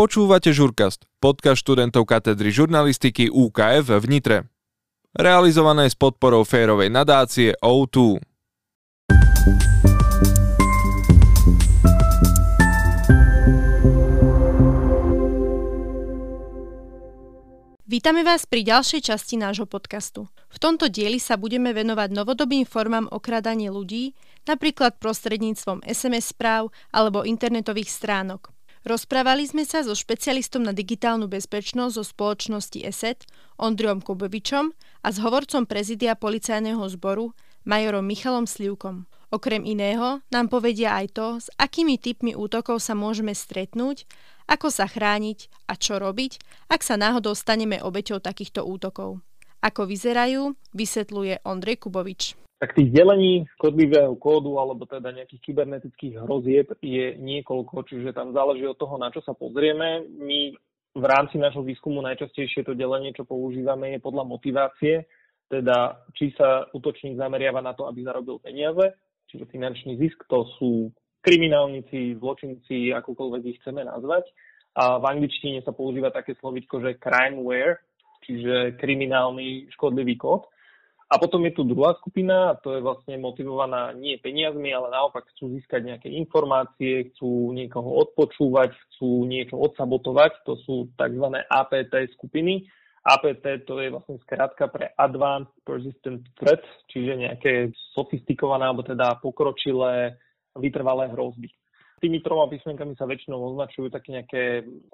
Počúvate Žurkast, podcast študentov katedry žurnalistiky UKF v Nitre. Realizované s podporou férovej nadácie O2. Vítame vás pri ďalšej časti nášho podcastu. V tomto dieli sa budeme venovať novodobým formám okradania ľudí, napríklad prostredníctvom SMS správ alebo internetových stránok. Rozprávali sme sa so špecialistom na digitálnu bezpečnosť zo spoločnosti ESET, Ondriom Kubovičom a s hovorcom prezidia policajného zboru, majorom Michalom Slivkom. Okrem iného nám povedia aj to, s akými typmi útokov sa môžeme stretnúť, ako sa chrániť a čo robiť, ak sa náhodou staneme obeťou takýchto útokov. Ako vyzerajú, vysvetľuje Ondrej Kubovič tak tých delení škodlivého kódu alebo teda nejakých kybernetických hrozieb je niekoľko, čiže tam záleží od toho, na čo sa pozrieme. My v rámci nášho výskumu najčastejšie to delenie, čo používame, je podľa motivácie, teda či sa útočník zameriava na to, aby zarobil peniaze, čiže finančný zisk, to sú kriminálnici, zločinci, akokoľvek ich chceme nazvať. A v angličtine sa používa také slovičko, že crimeware, čiže kriminálny škodlivý kód. A potom je tu druhá skupina, to je vlastne motivovaná nie peniazmi, ale naopak chcú získať nejaké informácie, chcú niekoho odpočúvať, chcú niečo odsabotovať. To sú tzv. APT skupiny. APT to je vlastne skratka pre Advanced Persistent Threat, čiže nejaké sofistikované alebo teda pokročilé vytrvalé hrozby. Tými troma písmenkami sa väčšinou označujú také nejaké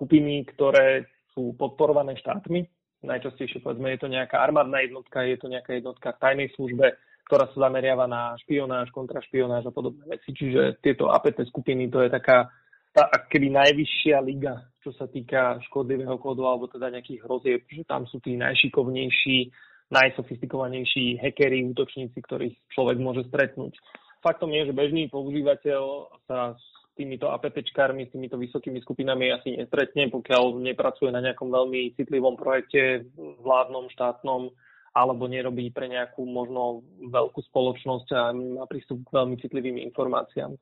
skupiny, ktoré sú podporované štátmi, najčastejšie povedzme je to nejaká armádna jednotka, je to nejaká jednotka v tajnej službe, ktorá sa zameriava na špionáž, kontrašpionáž a podobné veci. Čiže tieto APT skupiny, to je taká tá keby najvyššia liga, čo sa týka škodlivého kódu alebo teda nejakých hrozieb, že tam sú tí najšikovnejší, najsofistikovanejší hackeri, útočníci, ktorých človek môže stretnúť. Faktom je, že bežný používateľ sa týmito APPčkármi, týmito vysokými skupinami asi nestretne, pokiaľ nepracuje na nejakom veľmi citlivom projekte vládnom, štátnom, alebo nerobí pre nejakú možno veľkú spoločnosť a má prístup k veľmi citlivým informáciám.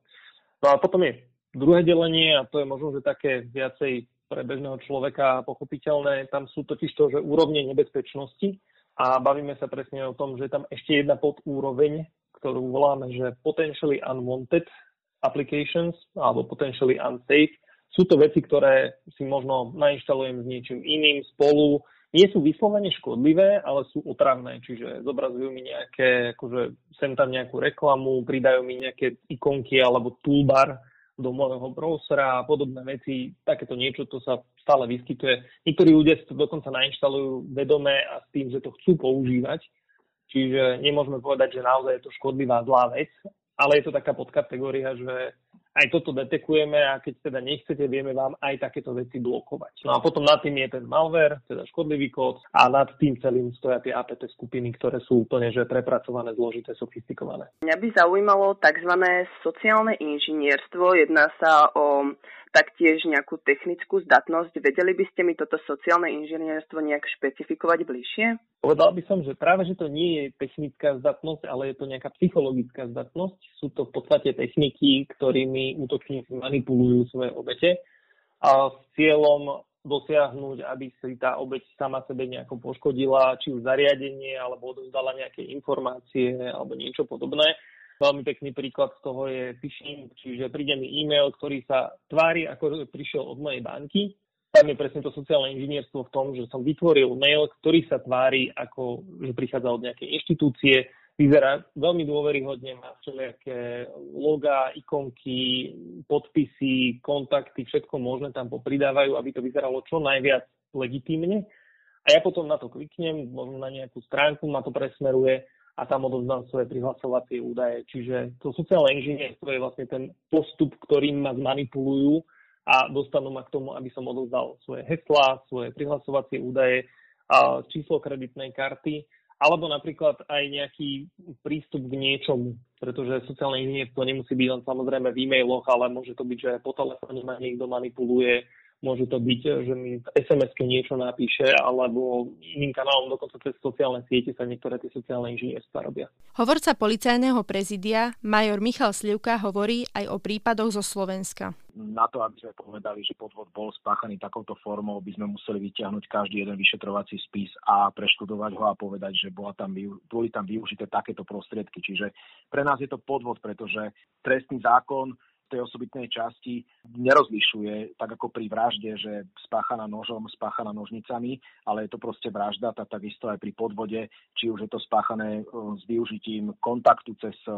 No a potom je druhé delenie a to je možno, že také viacej pre bežného človeka pochopiteľné. Tam sú totiž to, že úrovne nebezpečnosti a bavíme sa presne o tom, že je tam ešte jedna podúroveň, ktorú voláme, že potentially unwanted applications alebo potentially unsafe. Sú to veci, ktoré si možno nainštalujem s niečím iným spolu. Nie sú vyslovene škodlivé, ale sú otravné, čiže zobrazujú mi nejaké, akože sem tam nejakú reklamu, pridajú mi nejaké ikonky alebo toolbar do môjho browsera a podobné veci. Takéto niečo, to sa stále vyskytuje. Niektorí ľudia si to dokonca nainštalujú vedome a s tým, že to chcú používať. Čiže nemôžeme povedať, že naozaj je to škodlivá zlá vec, ale je to taká podkategória, že aj toto detekujeme a keď teda nechcete, vieme vám aj takéto veci blokovať. No a potom nad tým je ten malware, teda škodlivý kód a nad tým celým stoja tie APT skupiny, ktoré sú úplne že prepracované, zložité, sofistikované. Mňa by zaujímalo tzv. sociálne inžinierstvo. Jedná sa o taktiež nejakú technickú zdatnosť. Vedeli by ste mi toto sociálne inžinierstvo nejak špecifikovať bližšie? Povedal by som, že práve, že to nie je technická zdatnosť, ale je to nejaká psychologická zdatnosť. Sú to v podstate techniky, ktorými útočníci manipulujú svoje obete a s cieľom dosiahnuť, aby si tá obeť sama sebe nejako poškodila, či už zariadenie, alebo odovzdala nejaké informácie, alebo niečo podobné Veľmi pekný príklad z toho je phishing, čiže príde mi e-mail, ktorý sa tvári, ako prišiel od mojej banky. Tam je presne to sociálne inžinierstvo v tom, že som vytvoril mail, ktorý sa tvári, ako že prichádza od nejakej inštitúcie, vyzerá veľmi dôveryhodne, má všelijaké logá, ikonky, podpisy, kontakty, všetko možné tam popridávajú, aby to vyzeralo čo najviac legitímne. A ja potom na to kliknem, možno na nejakú stránku ma to presmeruje a tam odovzdám svoje prihlasovacie údaje. Čiže to sociálne inžinierstvo je vlastne ten postup, ktorým ma zmanipulujú a dostanú ma k tomu, aby som odovzdal svoje heslá, svoje prihlasovacie údaje, číslo kreditnej karty, alebo napríklad aj nejaký prístup k niečomu, pretože sociálne inžinierstvo nemusí byť len samozrejme v e-mailoch, ale môže to byť, že po telefóne ma niekto manipuluje, Môže to byť, že mi sms niečo napíše, alebo iným kanálom, dokonca cez sociálne siete sa niektoré tie sociálne inžinierstva robia. Hovorca policajného prezidia, major Michal Slivka, hovorí aj o prípadoch zo Slovenska. Na to, aby sme povedali, že podvod bol spáchaný takouto formou, by sme museli vyťahnuť každý jeden vyšetrovací spis a preštudovať ho a povedať, že bola tam, boli tam využité takéto prostriedky. Čiže pre nás je to podvod, pretože trestný zákon tej osobitnej časti nerozlišuje, tak ako pri vražde, že spáchaná nožom, spáchaná nožnicami, ale je to proste vražda, tak takisto aj pri podvode, či už je to spáchané e, s využitím kontaktu cez e,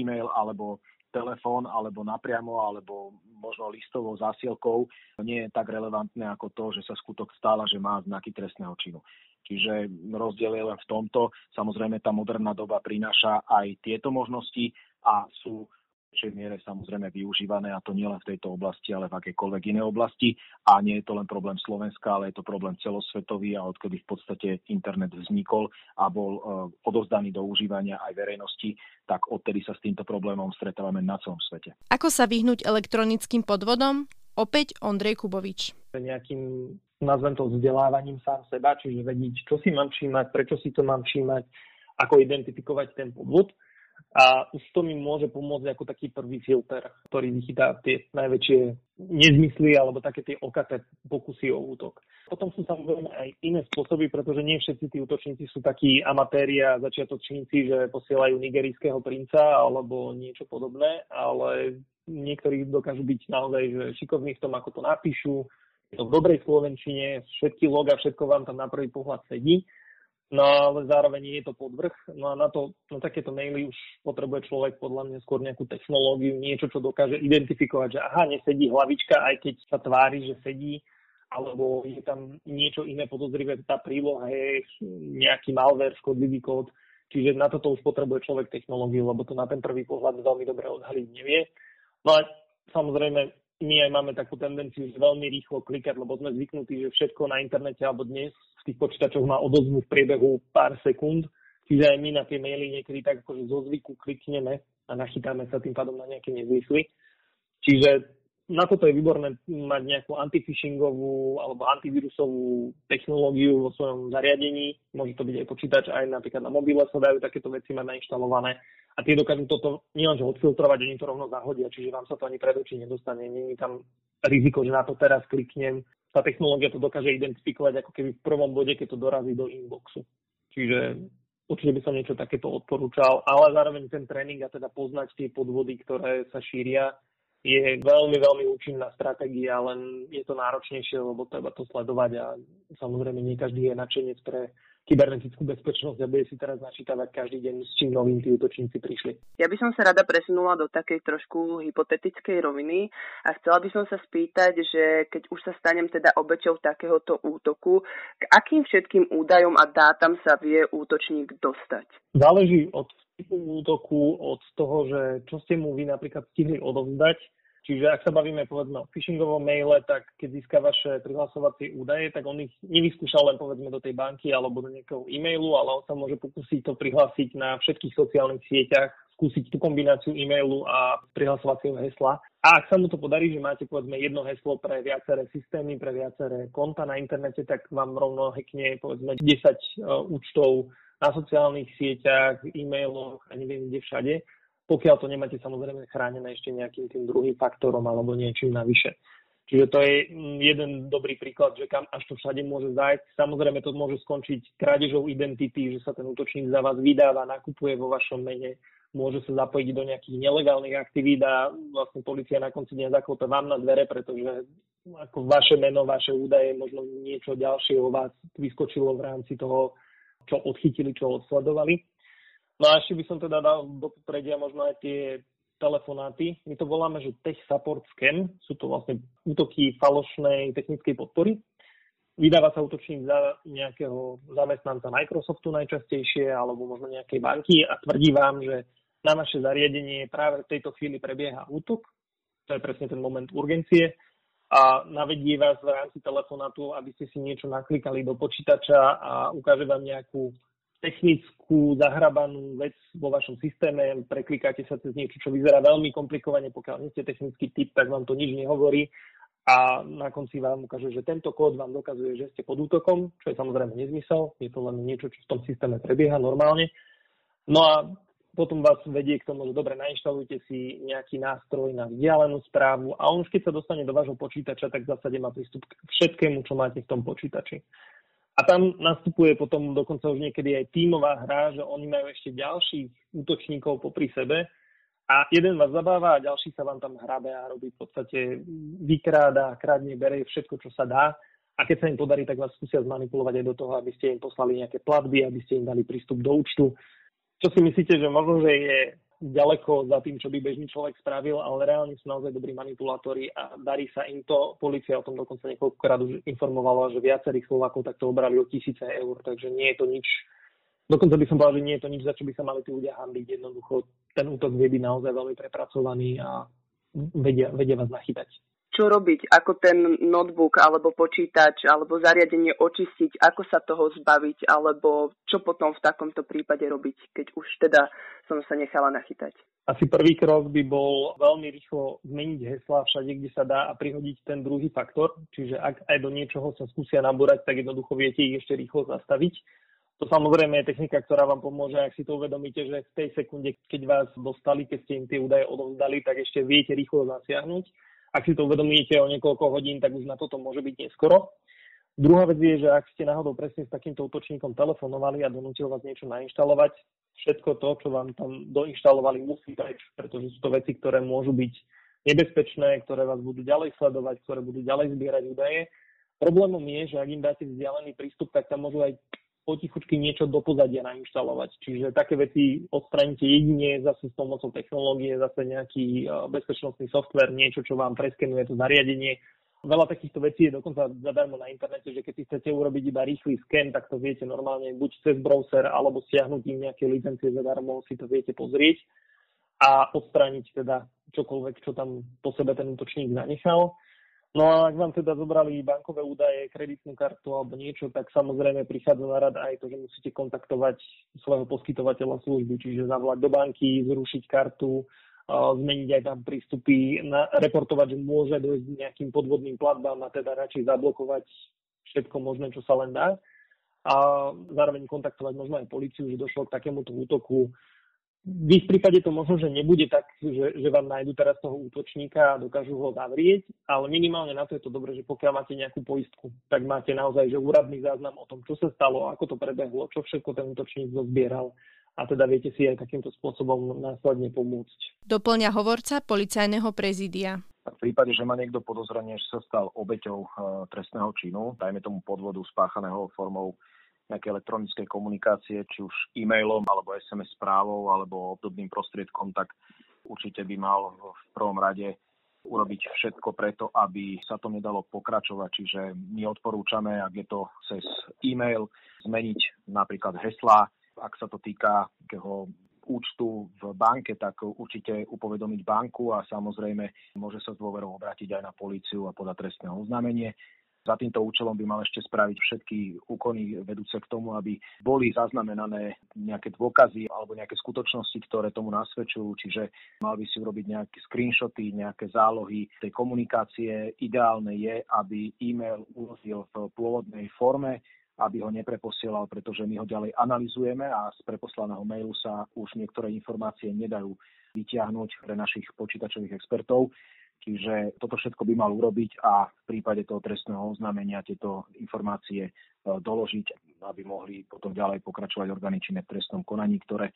e-mail alebo telefón, alebo napriamo, alebo možno listovou zásielkou, nie je tak relevantné ako to, že sa skutok stála, že má znaky trestného činu. Čiže rozdiel je len v tomto. Samozrejme, tá moderná doba prináša aj tieto možnosti a sú väčšej miere samozrejme využívané a to nielen v tejto oblasti, ale v akejkoľvek inej oblasti. A nie je to len problém Slovenska, ale je to problém celosvetový a odkedy v podstate internet vznikol a bol uh, odozdaný do užívania aj verejnosti, tak odtedy sa s týmto problémom stretávame na celom svete. Ako sa vyhnúť elektronickým podvodom? Opäť Ondrej Kubovič. Nejakým nazvem to vzdelávaním sám seba, čiže vedieť, čo si mám všímať, prečo si to mám všímať, ako identifikovať ten podvod a už to mi môže pomôcť ako taký prvý filter, ktorý vychytá tie najväčšie nezmysly alebo také tie okaté pokusy o útok. Potom sú samozrejme aj iné spôsoby, pretože nie všetci tí útočníci sú takí amatéri a začiatočníci, že posielajú nigerijského princa alebo niečo podobné, ale niektorí dokážu byť naozaj že šikovní v tom, ako to napíšu, je to v dobrej slovenčine, všetky loga, všetko vám tam na prvý pohľad sedí No ale zároveň nie je to podvrh. No a na, to, na takéto maily už potrebuje človek podľa mňa skôr nejakú technológiu, niečo, čo dokáže identifikovať, že aha, nesedí hlavička, aj keď sa tvári, že sedí, alebo je tam niečo iné podozrivé, tá príloha je nejaký malware, škodlivý kód. Čiže na toto už potrebuje človek technológiu, lebo to na ten prvý pohľad veľmi dobre odhaliť nevie. No a samozrejme my aj máme takú tendenciu veľmi rýchlo klikať, lebo sme zvyknutí, že všetko na internete alebo dnes v tých počítačoch má odozvu v priebehu pár sekúnd. Čiže aj my na tie maily niekedy tak akože zo zvyku klikneme a nachytáme sa tým pádom na nejaké nezmysly. Čiže na toto je výborné mať nejakú antifishingovú alebo antivírusovú technológiu vo svojom zariadení. Môže to byť aj počítač, aj napríklad na mobile sa dajú takéto veci mať nainštalované. A tie dokážu toto nielenže odfiltrovať, oni to rovno zahodia, čiže vám sa to ani pred oči nedostane. Není tam riziko, že na to teraz kliknem. Tá technológia to dokáže identifikovať ako keby v prvom bode, keď to dorazí do inboxu. Čiže určite by som niečo takéto odporúčal, ale zároveň ten tréning a teda poznať tie podvody, ktoré sa šíria, je veľmi, veľmi účinná stratégia, len je to náročnejšie, lebo treba to sledovať a samozrejme nie každý je nadšenec pre kybernetickú bezpečnosť a bude si teraz načítavať každý deň, s čím novým tí útočníci prišli. Ja by som sa rada presunula do takej trošku hypotetickej roviny a chcela by som sa spýtať, že keď už sa stanem teda obeťou takéhoto útoku, k akým všetkým údajom a dátam sa vie útočník dostať? Záleží od typu útoku, od toho, že čo ste mu vy napríklad stihli odovzdať, Čiže ak sa bavíme povedzme o phishingovom maile, tak keď získa vaše prihlasovacie údaje, tak on ich nevyskúšal len povedzme do tej banky alebo do nejakého e-mailu, ale on sa môže pokúsiť to prihlásiť na všetkých sociálnych sieťach, skúsiť tú kombináciu e-mailu a prihlasovacieho hesla. A ak sa mu to podarí, že máte povedzme jedno heslo pre viaceré systémy, pre viaceré konta na internete, tak vám rovno hackne povedzme 10 uh, e, účtov na sociálnych sieťach, e-mailoch a neviem kde všade pokiaľ to nemáte samozrejme chránené ešte nejakým tým druhým faktorom alebo niečím navyše. Čiže to je mm, jeden dobrý príklad, že kam až to všade môže zájsť. Samozrejme to môže skončiť krádežou identity, že sa ten útočník za vás vydáva, nakupuje vo vašom mene, môže sa zapojiť do nejakých nelegálnych aktivít a vlastne policia na konci dňa zaklope vám na dvere, pretože ako vaše meno, vaše údaje, možno niečo ďalšie o vás vyskočilo v rámci toho, čo odchytili, čo odsledovali. No a ešte by som teda dal do popredia možno aj tie telefonáty. My to voláme, že tech support scam. Sú to vlastne útoky falošnej technickej podpory. Vydáva sa útočník za nejakého zamestnanca Microsoftu najčastejšie, alebo možno nejakej banky a tvrdí vám, že na vaše zariadenie práve v tejto chvíli prebieha útok. To je presne ten moment urgencie a navedie vás v rámci telefonátu, aby ste si niečo naklikali do počítača a ukáže vám nejakú technickú zahrabanú vec vo vašom systéme, preklikáte sa cez niečo, čo vyzerá veľmi komplikovane, pokiaľ nie ste technický typ, tak vám to nič nehovorí a na konci vám ukáže, že tento kód vám dokazuje, že ste pod útokom, čo je samozrejme nezmysel, je to len niečo, čo v tom systéme prebieha normálne. No a potom vás vedie k tomu, že dobre, nainštalujte si nejaký nástroj na vzdialenú správu a on už keď sa dostane do vášho počítača, tak v zásade má prístup k všetkému, čo máte v tom počítači. A tam nastupuje potom dokonca už niekedy aj tímová hra, že oni majú ešte ďalších útočníkov popri sebe, a jeden vás zabáva a ďalší sa vám tam hrabe a robí v podstate vykráda, krádne, bere všetko, čo sa dá. A keď sa im podarí, tak vás skúsia zmanipulovať aj do toho, aby ste im poslali nejaké platby, aby ste im dali prístup do účtu. Čo si myslíte, že možno, že je ďaleko za tým, čo by bežný človek spravil, ale reálne sú naozaj dobrí manipulátori a darí sa im to. Polícia o tom dokonca niekoľkokrát už informovala, že viacerých Slovákov takto obrali o tisíce eur, takže nie je to nič Dokonca by som povedal, že nie je to nič, za čo by sa mali tí ľudia hambiť. Jednoducho ten útok vie byť naozaj veľmi prepracovaný a vedia, vedia vás nachytať. Čo robiť? Ako ten notebook alebo počítač alebo zariadenie očistiť? Ako sa toho zbaviť? Alebo čo potom v takomto prípade robiť, keď už teda som sa nechala nachytať? Asi prvý krok by bol veľmi rýchlo zmeniť hesla všade, kde sa dá a prihodiť ten druhý faktor. Čiže ak aj do niečoho sa skúsia nabúrať, tak jednoducho viete ich ešte rýchlo zastaviť to samozrejme je technika, ktorá vám pomôže, ak si to uvedomíte, že v tej sekunde, keď vás dostali, keď ste im tie údaje odovzdali, tak ešte viete rýchlo zasiahnuť. Ak si to uvedomíte o niekoľko hodín, tak už na toto môže byť neskoro. Druhá vec je, že ak ste náhodou presne s takýmto útočníkom telefonovali a donútil vás niečo nainštalovať, všetko to, čo vám tam doinštalovali, musí preč, pretože sú to veci, ktoré môžu byť nebezpečné, ktoré vás budú ďalej sledovať, ktoré budú ďalej zbierať údaje. Problémom je, že ak im dáte vzdialený prístup, tak tam môžu aj potichučky niečo do pozadia nainštalovať. Čiže také veci odstraníte jedine zase s pomocou technológie, zase nejaký e, bezpečnostný software, niečo, čo vám preskenuje to zariadenie. Veľa takýchto vecí je dokonca zadarmo na internete, že keď si chcete urobiť iba rýchly sken, tak to viete normálne buď cez browser alebo stiahnutím nejaké licencie zadarmo si to viete pozrieť a odstrániť teda čokoľvek, čo tam po sebe ten útočník zanechal. No a ak vám teda zobrali bankové údaje, kreditnú kartu alebo niečo, tak samozrejme prichádza na rad aj to, že musíte kontaktovať svojho poskytovateľa služby, čiže zavolať do banky, zrušiť kartu, zmeniť aj tam prístupy, reportovať, že môže dojsť nejakým podvodným platbám a teda radšej zablokovať všetko možné, čo sa len dá. A zároveň kontaktovať možno aj policiu, že došlo k takémuto útoku, v ich prípade to možno, že nebude tak, že, že vám nájdu teraz toho útočníka a dokážu ho zavrieť, ale minimálne na to je to dobré, že pokiaľ máte nejakú poistku, tak máte naozaj že úradný záznam o tom, čo sa stalo, ako to prebehlo, čo všetko ten útočník zozbieral a teda viete si aj takýmto spôsobom následne pomôcť. Doplňa hovorca policajného prezídia. V prípade, že má niekto podozrenie, že sa stal obeťou e, trestného činu, dajme tomu podvodu spáchaného formou nejaké elektronické komunikácie, či už e-mailom, alebo SMS správou, alebo obdobným prostriedkom, tak určite by mal v prvom rade urobiť všetko preto, aby sa to nedalo pokračovať. Čiže my odporúčame, ak je to cez e-mail, zmeniť napríklad heslá, ak sa to týka takého účtu v banke, tak určite upovedomiť banku a samozrejme môže sa s dôverou obrátiť aj na políciu a podať trestné oznámenie. Za týmto účelom by mal ešte spraviť všetky úkony vedúce k tomu, aby boli zaznamenané nejaké dôkazy alebo nejaké skutočnosti, ktoré tomu nasvedčujú. Čiže mal by si urobiť nejaké screenshoty, nejaké zálohy tej komunikácie. Ideálne je, aby e-mail uložil v pôvodnej forme, aby ho nepreposielal, pretože my ho ďalej analizujeme a z preposlaného mailu sa už niektoré informácie nedajú vytiahnuť pre našich počítačových expertov. Čiže toto všetko by mal urobiť a v prípade toho trestného oznámenia tieto informácie e, doložiť, aby mohli potom ďalej pokračovať orgány činné v trestnom konaní, ktoré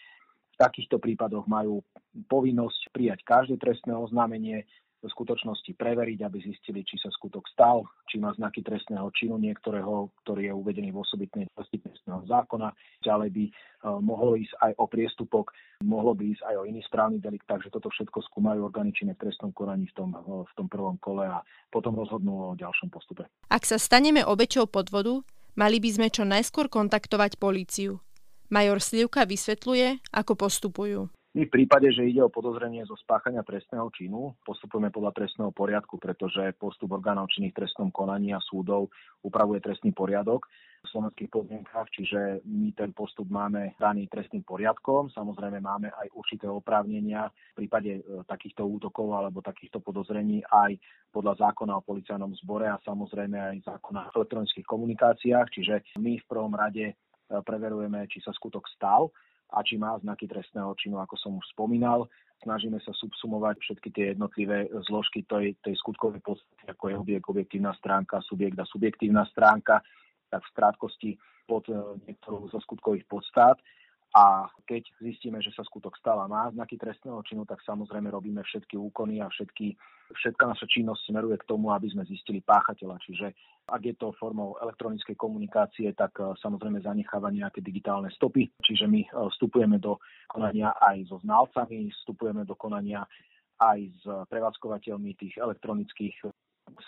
v takýchto prípadoch majú povinnosť prijať každé trestné oznámenie, skutočnosti preveriť, aby zistili, či sa skutok stal, či má znaky trestného činu niektorého, ktorý je uvedený v osobitnej časti trestného zákona. Ďalej by uh, mohlo ísť aj o priestupok, mohlo by ísť aj o iný správny delikt, takže toto všetko skúmajú orgány činné v trestnom konaní v tom, uh, v tom prvom kole a potom rozhodnú o ďalšom postupe. Ak sa staneme obeťou podvodu, mali by sme čo najskôr kontaktovať políciu. Major Slivka vysvetľuje, ako postupujú. My v prípade, že ide o podozrenie zo spáchania trestného činu, postupujeme podľa trestného poriadku, pretože postup orgánov činných trestnom konaní a súdov upravuje trestný poriadok. v slovenských podmienkach, čiže my ten postup máme daný trestným poriadkom. Samozrejme máme aj určité oprávnenia v prípade e, takýchto útokov alebo takýchto podozrení aj podľa zákona o policajnom zbore a samozrejme aj zákona o elektronických komunikáciách. Čiže my v prvom rade e, preverujeme, či sa skutok stal a či má znaky trestného činu, ako som už spomínal. Snažíme sa subsumovať všetky tie jednotlivé zložky tej, tej skutkovej podstaty, ako je objekt, objektívna stránka, subjekt a subjektívna stránka tak v krátkosti pod e, niektorú zo skutkových podstát. A keď zistíme, že sa skutok stala má znaky trestného činu, tak samozrejme robíme všetky úkony a všetky, všetká naša činnosť smeruje k tomu, aby sme zistili páchateľa. Čiže ak je to formou elektronickej komunikácie, tak e, samozrejme zanecháva nejaké digitálne stopy. Čiže my e, vstupujeme do konania aj so znalcami, vstupujeme do konania aj s prevádzkovateľmi tých elektronických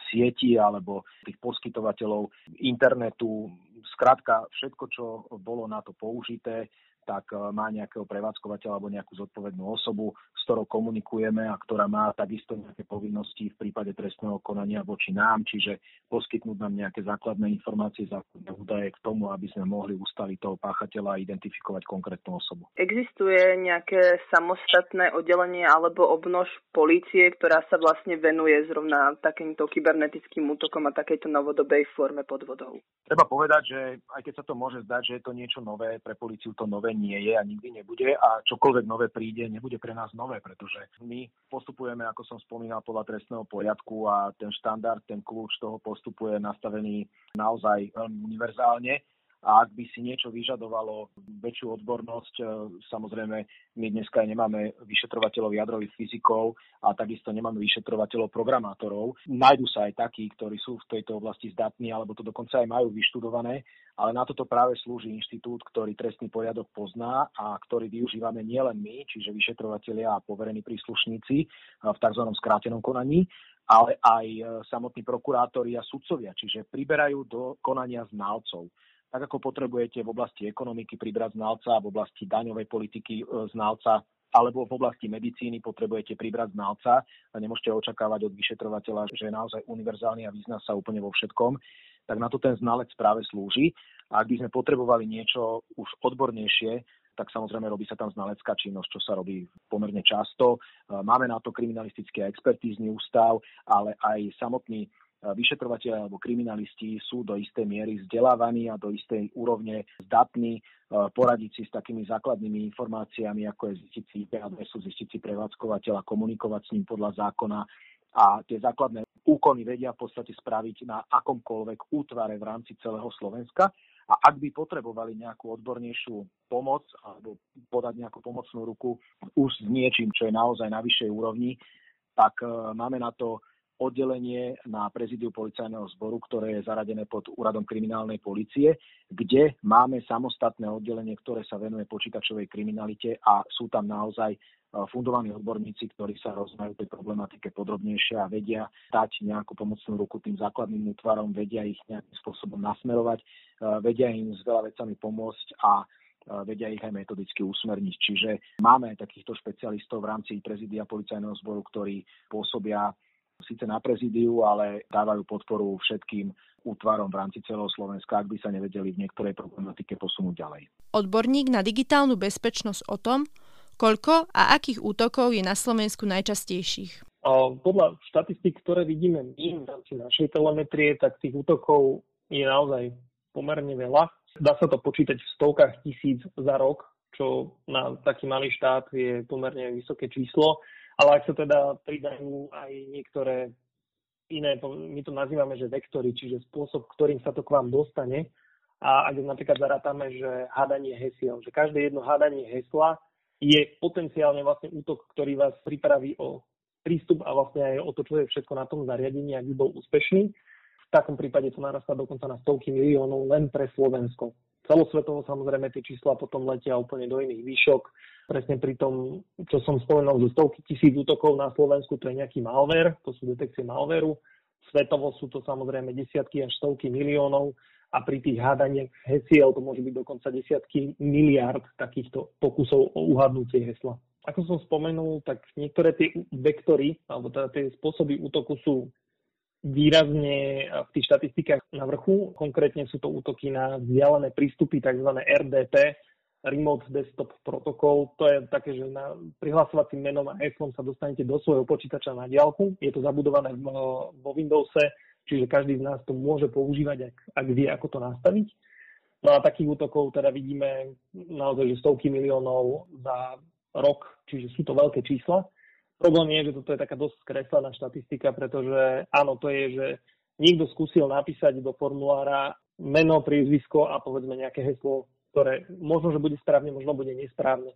sieti alebo tých poskytovateľov internetu. Skrátka, všetko, čo bolo na to použité, tak e, má nejakého prevádzkovateľa alebo nejakú zodpovednú osobu, s ktorou komunikujeme a ktorá má takisto nejaké povinnosti v prípade trestného konania voči nám, čiže poskytnúť nám nejaké základné informácie, základné údaje k tomu, aby sme mohli ustaliť toho páchateľa a identifikovať konkrétnu osobu. Existuje nejaké samostatné oddelenie alebo obnož polície, ktorá sa vlastne venuje zrovna takýmto kybernetickým útokom a takejto novodobej forme podvodov? Treba povedať, že aj keď sa to môže zdať, že je to niečo nové, pre políciu to nové nie je a nikdy nebude a čokoľvek nové príde, nebude pre nás nové, pretože my postupujeme, ako som spomínal, podľa trestného poriadku a ten štandard, ten kľúč toho postupu je nastavený naozaj veľmi univerzálne a ak by si niečo vyžadovalo väčšiu odbornosť, e, samozrejme my dneska nemáme vyšetrovateľov jadrových fyzikov a takisto nemáme vyšetrovateľov programátorov. Nájdu sa aj takí, ktorí sú v tejto oblasti zdatní alebo to dokonca aj majú vyštudované, ale na toto práve slúži inštitút, ktorý trestný poriadok pozná a ktorý využívame nielen my, čiže vyšetrovateľia a poverení príslušníci e, v tzv. skrátenom konaní, ale aj e, samotní prokurátori a sudcovia, čiže priberajú do konania znalcov tak ako potrebujete v oblasti ekonomiky pribrať znalca, v oblasti daňovej politiky e, znalca, alebo v oblasti medicíny potrebujete pribrať znalca a nemôžete očakávať od vyšetrovateľa, že je naozaj univerzálny a vyzná sa úplne vo všetkom, tak na to ten znalec práve slúži. A ak by sme potrebovali niečo už odbornejšie, tak samozrejme robí sa tam znalecká činnosť, čo sa robí pomerne často. E, máme na to kriminalistický a expertízny ústav, ale aj samotný vyšetrovateľe alebo kriminalisti sú do istej miery vzdelávaní a do istej úrovne zdatní e, poradiť si s takými základnými informáciami, ako je zistiť si IP adresu, zistiť si prevádzkovateľa, komunikovať s ním podľa zákona a tie základné úkony vedia v podstate spraviť na akomkoľvek útvare v rámci celého Slovenska. A ak by potrebovali nejakú odbornejšiu pomoc alebo podať nejakú pomocnú ruku už s niečím, čo je naozaj na vyššej úrovni, tak e, máme na to oddelenie na prezidiu policajného zboru, ktoré je zaradené pod úradom kriminálnej policie, kde máme samostatné oddelenie, ktoré sa venuje počítačovej kriminalite a sú tam naozaj e, fundovaní odborníci, ktorí sa rozmajú tej problematike podrobnejšie a vedia dať nejakú pomocnú ruku tým základným útvarom, vedia ich nejakým spôsobom nasmerovať, e, vedia im s veľa vecami pomôcť a e, vedia ich aj metodicky usmerniť. Čiže máme takýchto špecialistov v rámci prezidia policajného zboru, ktorí pôsobia síce na prezidiu, ale dávajú podporu všetkým útvarom v rámci celého Slovenska, ak by sa nevedeli v niektorej problematike posunúť ďalej. Odborník na digitálnu bezpečnosť o tom, koľko a akých útokov je na Slovensku najčastejších. Podľa štatistik, ktoré vidíme my v rámci našej telemetrie, tak tých útokov je naozaj pomerne veľa. Dá sa to počítať v stovkách tisíc za rok, čo na taký malý štát je pomerne vysoké číslo. Ale ak sa teda pridajú aj niektoré iné, my to nazývame, že vektory, čiže spôsob, ktorým sa to k vám dostane. A ak napríklad zarátame, že hádanie hesiel, že každé jedno hádanie hesla je potenciálne vlastne útok, ktorý vás pripraví o prístup a vlastne aj o to, čo je všetko na tom zariadení, ak by bol úspešný. V takom prípade to narastá dokonca na stovky miliónov len pre Slovensko. Celosvetovo samozrejme tie čísla potom letia úplne do iných výšok. Presne pri tom, čo som spomenul, zo stovky tisíc útokov na Slovensku, to je nejaký malware, to sú detekcie malwareu. Svetovo sú to samozrejme desiatky až stovky miliónov a pri tých hádaniach hesiel to môže byť dokonca desiatky miliard takýchto pokusov o uhadnutie hesla. Ako som spomenul, tak niektoré tie vektory, alebo teda tie spôsoby útoku sú výrazne v tých štatistikách na vrchu. Konkrétne sú to útoky na vzdialené prístupy, tzv. RDP, Remote Desktop Protocol. To je také, že na prihlasovacím menom a heslom sa dostanete do svojho počítača na diálku. Je to zabudované vo Windowse, čiže každý z nás to môže používať, ak, ak vie, ako to nastaviť. No a takých útokov teda vidíme naozaj, že stovky miliónov za rok, čiže sú to veľké čísla. Problém je, že toto je taká dosť skreslená štatistika, pretože áno, to je, že niekto skúsil napísať do formulára meno, priezvisko a povedzme nejaké heslo ktoré možno, že bude správne, možno bude nesprávne.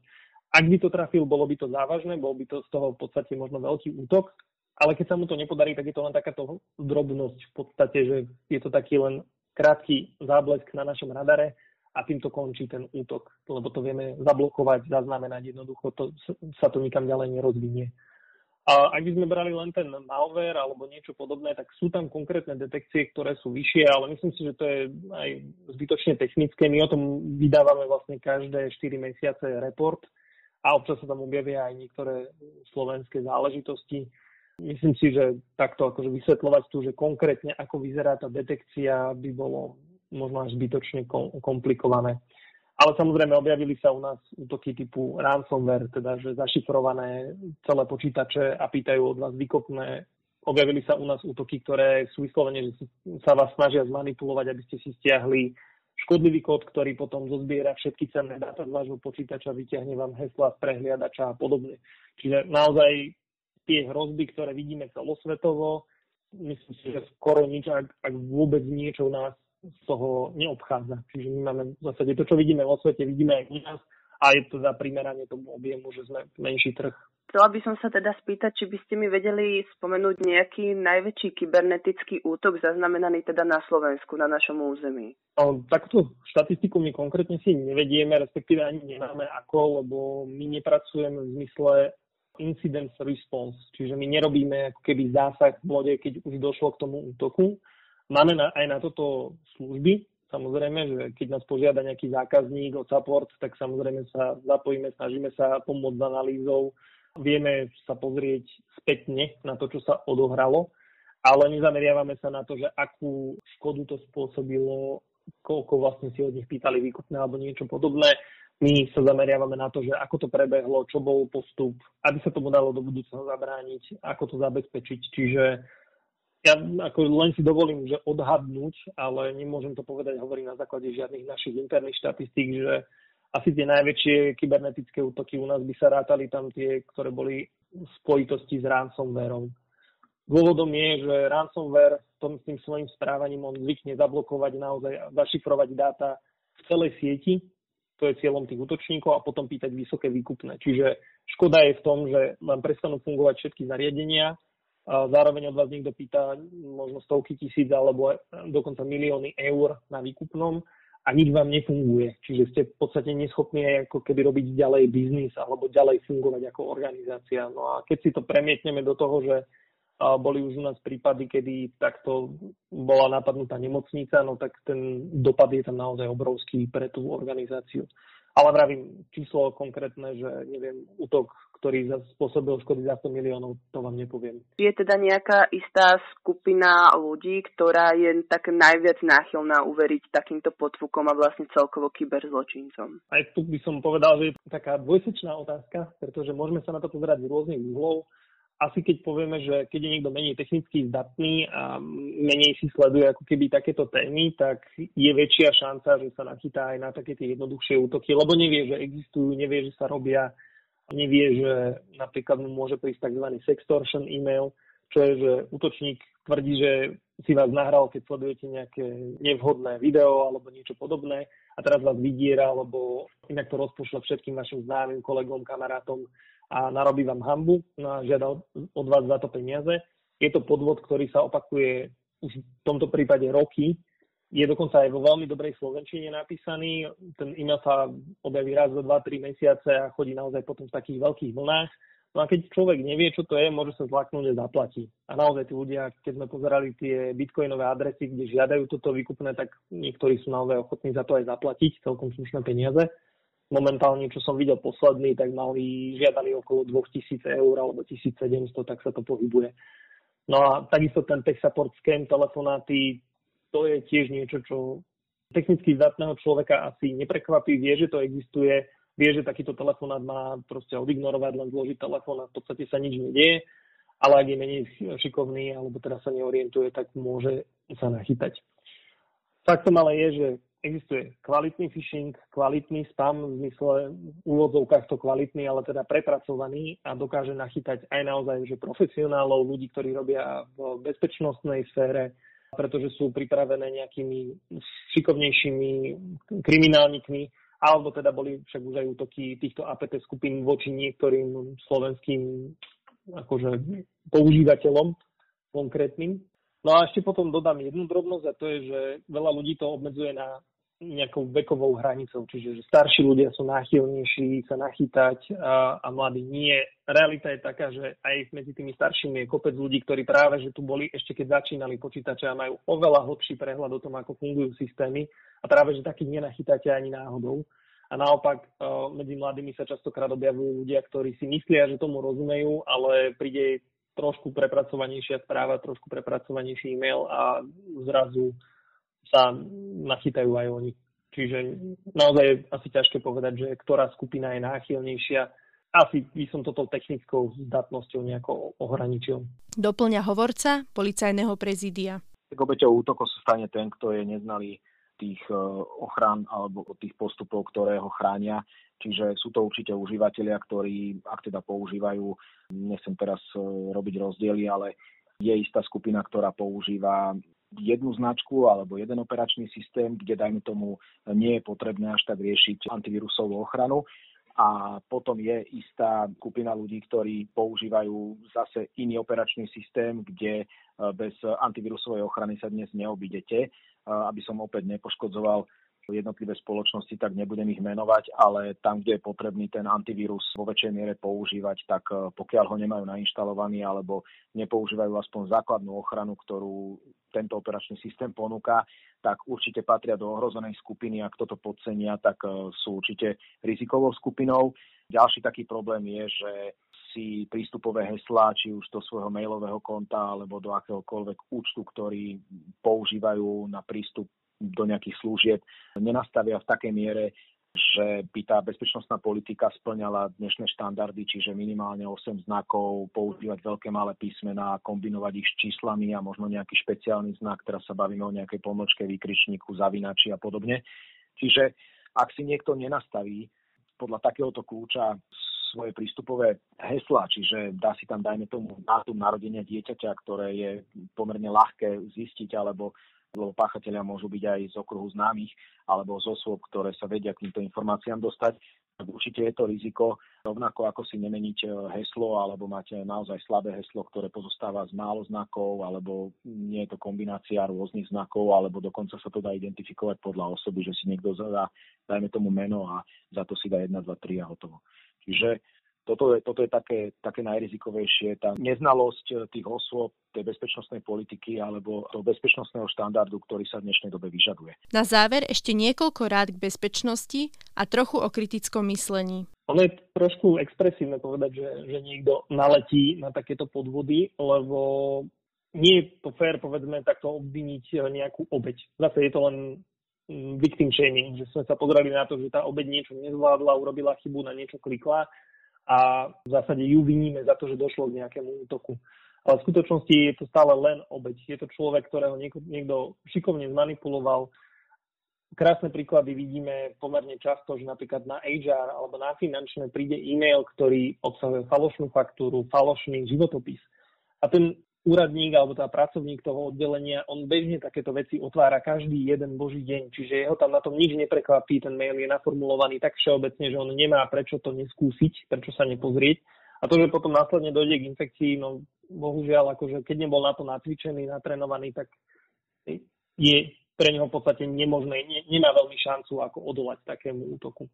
Ak by to trafil, bolo by to závažné, bol by to z toho v podstate možno veľký útok, ale keď sa mu to nepodarí, tak je to len takáto drobnosť v podstate, že je to taký len krátky záblesk na našom radare a týmto končí ten útok, lebo to vieme zablokovať, zaznamenať, jednoducho to, sa to nikam ďalej nerozvinie. A ak by sme brali len ten malware alebo niečo podobné, tak sú tam konkrétne detekcie, ktoré sú vyššie, ale myslím si, že to je aj zbytočne technické. My o tom vydávame vlastne každé 4 mesiace report a občas sa tam objavia aj niektoré slovenské záležitosti. Myslím si, že takto akože vysvetľovať tu, že konkrétne ako vyzerá tá detekcia, by bolo možno až zbytočne komplikované. Ale samozrejme objavili sa u nás útoky typu ransomware, teda že zašifrované celé počítače a pýtajú od vás výkopné. Objavili sa u nás útoky, ktoré sú vyslovene, že sa vás snažia zmanipulovať, aby ste si stiahli škodlivý kód, ktorý potom zozbiera všetky cenné dáta z vášho počítača, vyťahne vám hesla z prehliadača a podobne. Čiže naozaj tie hrozby, ktoré vidíme celosvetovo, myslím si, že skoro nič, ak, ak vôbec niečo nás z toho neobchádza. Čiže my máme v zásade to, čo vidíme vo svete, vidíme aj u nás a je to za primeranie tomu objemu, že sme menší trh. Chcela by som sa teda spýtať, či by ste mi vedeli spomenúť nejaký najväčší kybernetický útok zaznamenaný teda na Slovensku, na našom území. No, takúto štatistiku my konkrétne si nevedieme, respektíve ani nemáme ako, lebo my nepracujeme v zmysle incident response, čiže my nerobíme ako keby zásah v bode, keď už došlo k tomu útoku. Máme na, aj na toto služby, samozrejme, že keď nás požiada nejaký zákazník o support, tak samozrejme sa zapojíme, snažíme sa pomôcť s analýzou, vieme sa pozrieť spätne na to, čo sa odohralo, ale nezameriavame sa na to, že akú škodu to spôsobilo, koľko vlastne si od nich pýtali výkupné alebo niečo podobné. My sa zameriavame na to, že ako to prebehlo, čo bol postup, aby sa tomu dalo do budúcna zabrániť, ako to zabezpečiť. Čiže ja ako len si dovolím, že odhadnúť, ale nemôžem to povedať, hovorím na základe žiadnych našich interných štatistík, že asi tie najväčšie kybernetické útoky u nás by sa rátali tam tie, ktoré boli v spojitosti s ransomwareom. Dôvodom je, že ransomware tom, tým svojim správaním on zvykne zablokovať naozaj, zašifrovať dáta v celej sieti, to je cieľom tých útočníkov a potom pýtať vysoké výkupné. Čiže škoda je v tom, že vám prestanú fungovať všetky zariadenia, zároveň od vás niekto pýta možno stovky tisíc alebo dokonca milióny eur na výkupnom a nič vám nefunguje. Čiže ste v podstate neschopní aj ako keby robiť ďalej biznis alebo ďalej fungovať ako organizácia. No a keď si to premietneme do toho, že boli už u nás prípady, kedy takto bola napadnutá nemocnica, no tak ten dopad je tam naozaj obrovský pre tú organizáciu. Ale vravím, číslo konkrétne, že neviem, útok, ktorý spôsobil škody za 100 miliónov, to vám nepoviem. Je teda nejaká istá skupina ľudí, ktorá je tak najviac náchylná uveriť takýmto podfukom a vlastne celkovo kyberzločincom? Aj tu by som povedal, že je taká dvojsečná otázka, pretože môžeme sa na to pozerať z rôznych úhlov asi keď povieme, že keď je niekto menej technicky zdatný a menej si sleduje ako keby takéto témy, tak je väčšia šanca, že sa nachytá aj na také tie jednoduchšie útoky, lebo nevie, že existujú, nevie, že sa robia, nevie, že napríklad mu môže prísť tzv. sextortion email, čo je, že útočník tvrdí, že si vás nahral, keď sledujete nejaké nevhodné video alebo niečo podobné a teraz vás vydiera, alebo inak to rozpošle všetkým vašim známym, kolegom, kamarátom a narobí vám hambu a žiada od vás za to peniaze. Je to podvod, ktorý sa opakuje už v tomto prípade roky. Je dokonca aj vo veľmi dobrej slovenčine napísaný. Ten e-mail sa objaví raz za 2-3 mesiace a chodí naozaj potom v takých veľkých vlnách. No a keď človek nevie, čo to je, môže sa zlaknúť a zaplatí. A naozaj tí ľudia, keď sme pozerali tie bitcoinové adresy, kde žiadajú toto výkupné, tak niektorí sú naozaj ochotní za to aj zaplatiť celkom slušné peniaze momentálne, čo som videl posledný, tak mali, žiadali okolo 2000 eur alebo 1700, tak sa to pohybuje. No a takisto ten tech support scam telefonáty, to je tiež niečo, čo technicky zdatného človeka asi neprekvapí, vie, že to existuje, vie, že takýto telefonát má proste odignorovať, len zložiť telefón a v podstate sa nič nedieje, ale ak je menej šikovný alebo teda sa neorientuje, tak môže sa nachytať. Faktom ale je, že existuje kvalitný phishing, kvalitný spam, v zmysle úvodzovkách to kvalitný, ale teda prepracovaný a dokáže nachytať aj naozaj že profesionálov, ľudí, ktorí robia v bezpečnostnej sfére, pretože sú pripravené nejakými šikovnejšími kriminálnikmi, alebo teda boli však už aj útoky týchto APT skupín voči niektorým slovenským akože, používateľom konkrétnym. No a ešte potom dodám jednu drobnosť a to je, že veľa ľudí to obmedzuje na nejakou vekovou hranicou, čiže že starší ľudia sú náchylnejší sa nachytať a, a mladí nie. Realita je taká, že aj medzi tými staršími je kopec ľudí, ktorí práve že tu boli ešte keď začínali počítače a majú oveľa hlbší prehľad o tom, ako fungujú systémy a práve že takých nenachytáte ani náhodou. A naopak medzi mladými sa častokrát objavujú ľudia, ktorí si myslia, že tomu rozumejú, ale príde trošku prepracovanejšia správa, trošku prepracovanejší e-mail a zrazu sa nachytajú aj oni. Čiže naozaj je asi ťažké povedať, že ktorá skupina je náchylnejšia. Asi by som toto technickou zdatnosťou nejako ohraničil. Doplňa hovorca policajného prezídia. Tak obeťou útokov sa stane ten, kto je neznalý tých e, ochran alebo tých postupov, ktoré ho chránia. Čiže sú to určite užívateľia, ktorí, ak teda používajú, nechcem teraz e, robiť rozdiely, ale je istá skupina, ktorá používa jednu značku alebo jeden operačný systém, kde dajme tomu nie je potrebné až tak riešiť antivírusovú ochranu. A potom je istá skupina ľudí, ktorí používajú zase iný operačný systém, kde e, bez antivírusovej ochrany sa dnes neobidete, e, aby som opäť nepoškodzoval jednotlivé spoločnosti, tak nebudem ich menovať, ale tam, kde je potrebný ten antivírus vo väčšej miere používať, tak e, pokiaľ ho nemajú nainštalovaný alebo nepoužívajú aspoň základnú ochranu, ktorú tento operačný systém ponúka, tak určite patria do ohrozenej skupiny. Ak toto podcenia, tak e, sú určite rizikovou skupinou. Ďalší taký problém je, že si prístupové heslá, či už do svojho mailového konta alebo do akéhokoľvek účtu, ktorý používajú na prístup do nejakých služieb, nenastavia v takej miere, že by tá bezpečnostná politika splňala dnešné štandardy, čiže minimálne 8 znakov, používať veľké malé písmená, kombinovať ich s číslami a možno nejaký špeciálny znak, teraz sa bavíme o nejakej pomočke, výkričníku, zavinači a podobne. Čiže ak si niekto nenastaví podľa takéhoto kľúča svoje prístupové hesla, čiže dá si tam, dajme tomu, dátum narodenia dieťaťa, ktoré je pomerne ľahké zistiť, alebo lebo páchatelia môžu byť aj z okruhu známych alebo z osôb, ktoré sa vedia k týmto informáciám dostať, tak určite je to riziko, rovnako ako si nemeniť e, heslo alebo mať naozaj slabé heslo, ktoré pozostáva z málo znakov, alebo nie je to kombinácia rôznych znakov, alebo dokonca sa to dá identifikovať podľa osoby, že si niekto zadá, dajme tomu meno a za to si dá 1, 2, 3 a hotovo. Čiže toto je, toto je také, také najrizikovejšie, tá neznalosť eh, tých osôb tej bezpečnostnej politiky alebo toho bezpečnostného štandardu, ktorý sa v dnešnej dobe vyžaduje. Na záver ešte niekoľko rád k bezpečnosti a trochu o kritickom myslení. Ono je trošku expresívne povedať, že, že niekto naletí na takéto podvody, lebo nie je to fér, povedzme, takto obviniť eh, nejakú obeď. Zase je to len mm, victim shaming, že sme sa pozreli na to, že tá obeď niečo nezvládla, urobila chybu, na niečo klikla a v zásade ju viníme za to, že došlo k nejakému útoku. Ale v skutočnosti je to stále len obeď. Je to človek, ktorého niekto, šikovne zmanipuloval. Krásne príklady vidíme pomerne často, že napríklad na HR alebo na finančné príde e-mail, ktorý obsahuje falošnú faktúru, falošný životopis. A ten úradník alebo tá pracovník toho oddelenia, on bežne takéto veci otvára každý jeden boží deň, čiže jeho tam na tom nič neprekvapí, ten mail je naformulovaný tak všeobecne, že on nemá prečo to neskúsiť, prečo sa nepozrieť. A to, že potom následne dojde k infekcii, no bohužiaľ, akože keď nebol na to natvičený, natrenovaný, tak je pre neho v podstate nemožné, ne, nemá veľmi šancu ako odolať takému útoku.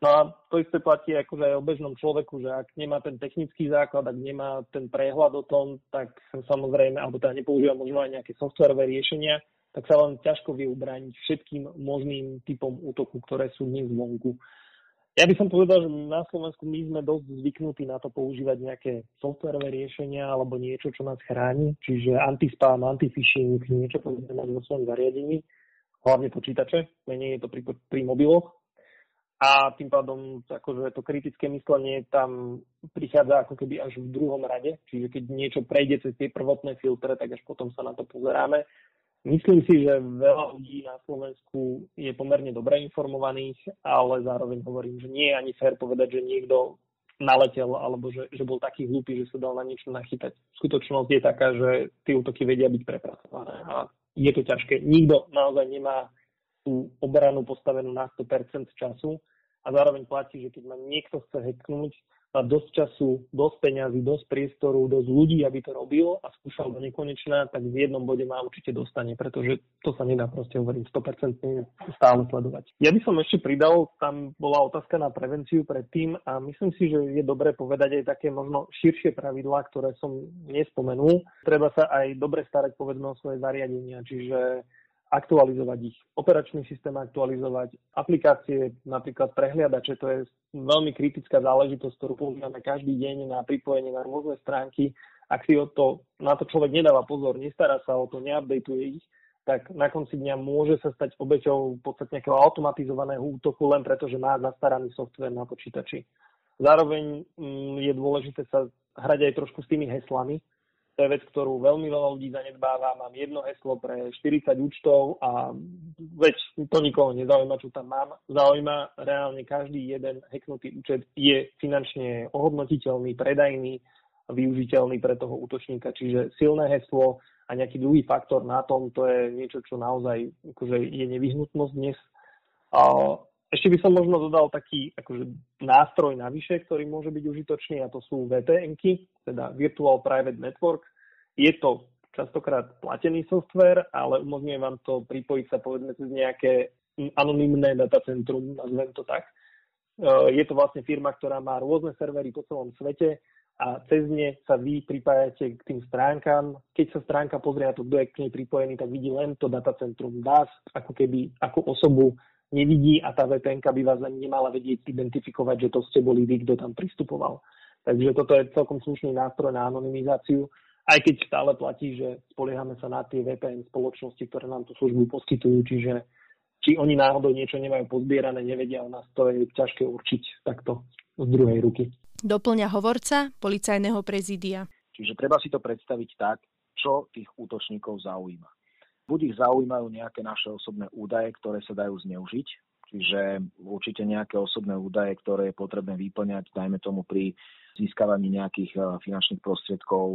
No a to isté platí akože aj o bežnom človeku, že ak nemá ten technický základ, ak nemá ten prehľad o tom, tak samozrejme, alebo teda nepoužíva možno aj nejaké softwarové riešenia, tak sa len ťažko vie ubrániť všetkým možným typom útoku, ktoré sú dnes zvonku. Ja by som povedal, že na Slovensku my sme dosť zvyknutí na to používať nejaké softwarové riešenia alebo niečo, čo nás chráni, čiže antispam, antifishing, niečo povedzme mať vo svojom zariadení, hlavne počítače, menej je to pri, pri mobiloch. A tým pádom akože to kritické myslenie tam prichádza ako keby až v druhom rade, čiže keď niečo prejde cez tie prvotné filtre, tak až potom sa na to pozeráme. Myslím si, že veľa ľudí na Slovensku je pomerne dobre informovaných, ale zároveň hovorím, že nie je ani fér povedať, že niekto naletel alebo že, že bol taký hlúpy, že sa dal na niečo nachytať. Skutočnosť je taká, že tie útoky vedia byť prepracované a je to ťažké. Nikto naozaj nemá tú obranu postavenú na 100% času a zároveň platí, že keď ma niekto chce hacknúť, má dosť času, dosť peňazí, dosť priestoru, dosť ľudí, aby to robil a skúšal do nekonečná, tak v jednom bode ma určite dostane, pretože to sa nedá proste hovoriť 100% stále sledovať. Ja by som ešte pridal, tam bola otázka na prevenciu predtým a myslím si, že je dobré povedať aj také možno širšie pravidlá, ktoré som nespomenul. Treba sa aj dobre starať povedzme o svoje zariadenia, čiže aktualizovať ich, operačný systém aktualizovať, aplikácie, napríklad prehliadače, to je veľmi kritická záležitosť, ktorú používame každý deň na pripojenie na rôzne stránky. Ak si o to, na to človek nedáva pozor, nestará sa o to, neupdateuje ich, tak na konci dňa môže sa stať obeťou v podstate nejakého automatizovaného útoku len preto, že má zastaraný software na počítači. Zároveň mm, je dôležité sa hrať aj trošku s tými heslami, to je vec, ktorú veľmi veľa ľudí zanedbáva. Mám jedno heslo pre 40 účtov a veď to nikoho nezaujíma, čo tam mám. Zaujíma reálne každý jeden hacknutý účet je finančne ohodnotiteľný, predajný, využiteľný pre toho útočníka. Čiže silné heslo a nejaký druhý faktor na tom, to je niečo, čo naozaj akože je nevyhnutnosť dnes. A ešte by som možno dodal taký akože, nástroj navyše, ktorý môže byť užitočný a to sú vpn teda Virtual Private Network. Je to častokrát platený software, ale umožňuje vám to pripojiť sa povedzme cez nejaké anonymné datacentrum, nazvem to tak. E, je to vlastne firma, ktorá má rôzne servery po celom svete a cez ne sa vy pripájate k tým stránkam. Keď sa stránka pozrie na to, kto je k nej pripojený, tak vidí len to datacentrum vás, ako keby ako osobu nevidí a tá VPN by vás ani nemala vedieť identifikovať, že to ste boli vy, kto tam pristupoval. Takže toto je celkom slušný nástroj na anonymizáciu aj keď stále platí, že spoliehame sa na tie VPN spoločnosti, ktoré nám tú službu poskytujú, čiže či oni náhodou niečo nemajú pozbierané, nevedia o nás, to je ťažké určiť takto z druhej ruky. Doplňa hovorca policajného prezídia. Čiže treba si to predstaviť tak, čo tých útočníkov zaujíma. Buď ich zaujímajú nejaké naše osobné údaje, ktoré sa dajú zneužiť, čiže určite nejaké osobné údaje, ktoré je potrebné vyplňať, dajme tomu pri získavaní nejakých eh, finančných prostriedkov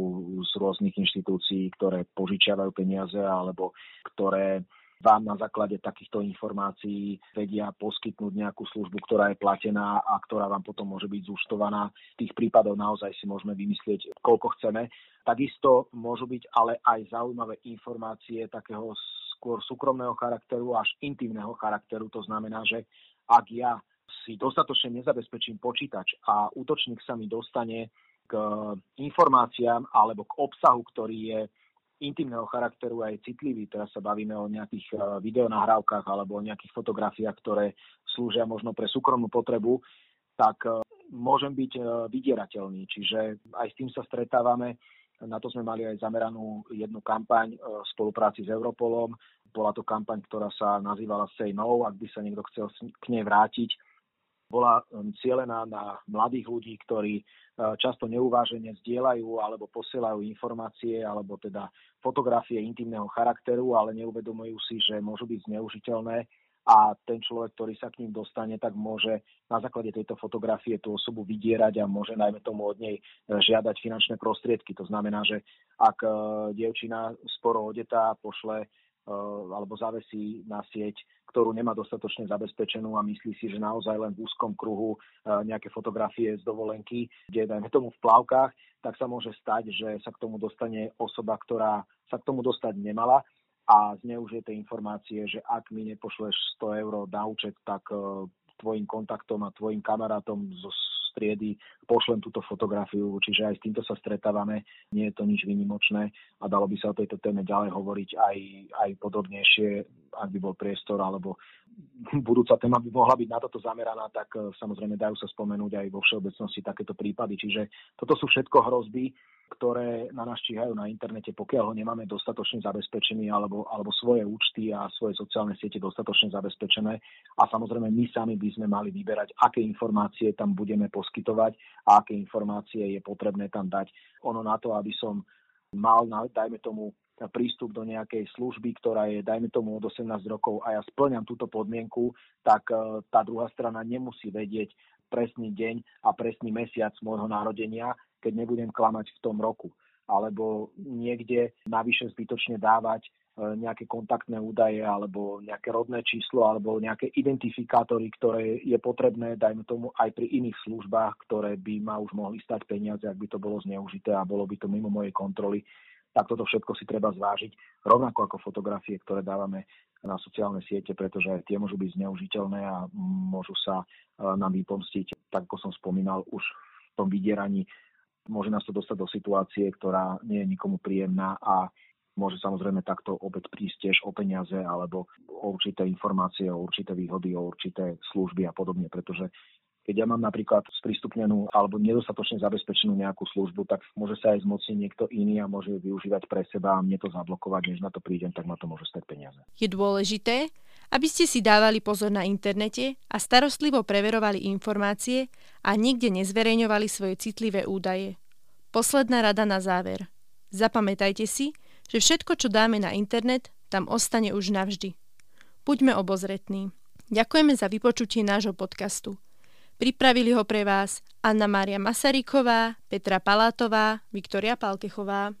z rôznych inštitúcií, ktoré požičiavajú peniaze alebo ktoré vám na základe takýchto informácií vedia poskytnúť nejakú službu, ktorá je platená a ktorá vám potom môže byť zúštovaná. Tých prípadov naozaj si môžeme vymyslieť, koľko chceme. Takisto môžu byť ale aj zaujímavé informácie takého skôr súkromného charakteru až intimného charakteru. To znamená, že ak ja si dostatočne nezabezpečím počítač a útočník sa mi dostane k informáciám alebo k obsahu, ktorý je intimného charakteru aj citlivý. Teraz sa bavíme o nejakých e, videonahrávkach alebo o nejakých fotografiách, ktoré slúžia možno pre súkromnú potrebu, tak e, môžem byť e, vydierateľný. Čiže aj s tým sa stretávame. Na to sme mali aj zameranú jednu kampaň v spolupráci s Europolom. Bola to kampaň, ktorá sa nazývala Say No, ak by sa niekto chcel k nej vrátiť bola um, cielená na mladých ľudí, ktorí uh, často neuvážene zdieľajú alebo posielajú informácie alebo teda fotografie intimného charakteru, ale neuvedomujú si, že môžu byť zneužiteľné a ten človek, ktorý sa k ním dostane, tak môže na základe tejto fotografie tú osobu vydierať a môže najmä tomu od nej uh, žiadať finančné prostriedky. To znamená, že ak uh, dievčina sporo odetá pošle alebo zavesí na sieť, ktorú nemá dostatočne zabezpečenú a myslí si, že naozaj len v úzkom kruhu eh, nejaké fotografie z dovolenky, kde dajme tomu v plavkách, tak sa môže stať, že sa k tomu dostane osoba, ktorá sa k tomu dostať nemala a zneužije tie informácie, že ak mi nepošleš 100 eur na účet, tak eh, tvojim kontaktom a tvojim kamarátom zo triedy pošlem túto fotografiu, čiže aj s týmto sa stretávame, nie je to nič vynimočné a dalo by sa o tejto téme ďalej hovoriť aj, aj podrobnejšie, ak by bol priestor, alebo budúca téma by mohla byť na toto zameraná, tak e, samozrejme dajú sa spomenúť aj vo všeobecnosti takéto prípady. Čiže toto sú všetko hrozby, ktoré na nás číhajú na internete, pokiaľ ho nemáme dostatočne zabezpečený alebo, alebo svoje účty a svoje sociálne siete dostatočne zabezpečené. A samozrejme my sami by sme mali vyberať, aké informácie tam budeme poskytovať a aké informácie je potrebné tam dať. Ono na to, aby som mal, dajme tomu, prístup do nejakej služby, ktorá je, dajme tomu, od 18 rokov a ja splňam túto podmienku, tak e, tá druhá strana nemusí vedieť presný deň a presný mesiac môjho narodenia, keď nebudem klamať v tom roku. Alebo niekde navyše zbytočne dávať e, nejaké kontaktné údaje alebo nejaké rodné číslo alebo nejaké identifikátory, ktoré je potrebné, dajme tomu, aj pri iných službách, ktoré by ma už mohli stať peniaze, ak by to bolo zneužité a bolo by to mimo mojej kontroly tak toto všetko si treba zvážiť, rovnako ako fotografie, ktoré dávame na sociálne siete, pretože tie môžu byť zneužiteľné a môžu sa e, nám vypomstiť, tak ako som spomínal, už v tom vydieraní. Môže nás to dostať do situácie, ktorá nie je nikomu príjemná a môže samozrejme takto opäť prísť tiež o peniaze alebo o určité informácie, o určité výhody, o určité služby a podobne, pretože keď ja mám napríklad sprístupnenú alebo nedostatočne zabezpečenú nejakú službu, tak môže sa aj zmocniť niekto iný a môže ju využívať pre seba a mne to zablokovať, než na to prídem, tak ma to môže stať peniaze. Je dôležité, aby ste si dávali pozor na internete a starostlivo preverovali informácie a nikde nezverejňovali svoje citlivé údaje. Posledná rada na záver. Zapamätajte si, že všetko, čo dáme na internet, tam ostane už navždy. Buďme obozretní. Ďakujeme za vypočutie nášho podcastu. Pripravili ho pre vás Anna Mária Masaryková, Petra Palátová, Viktoria Palkechová.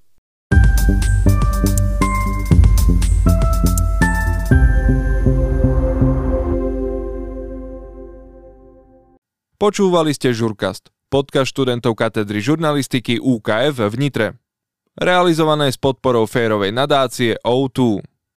Počúvali ste Žurkast, podcast študentov katedry žurnalistiky UKF v Nitre. Realizované s podporou férovej nadácie O2.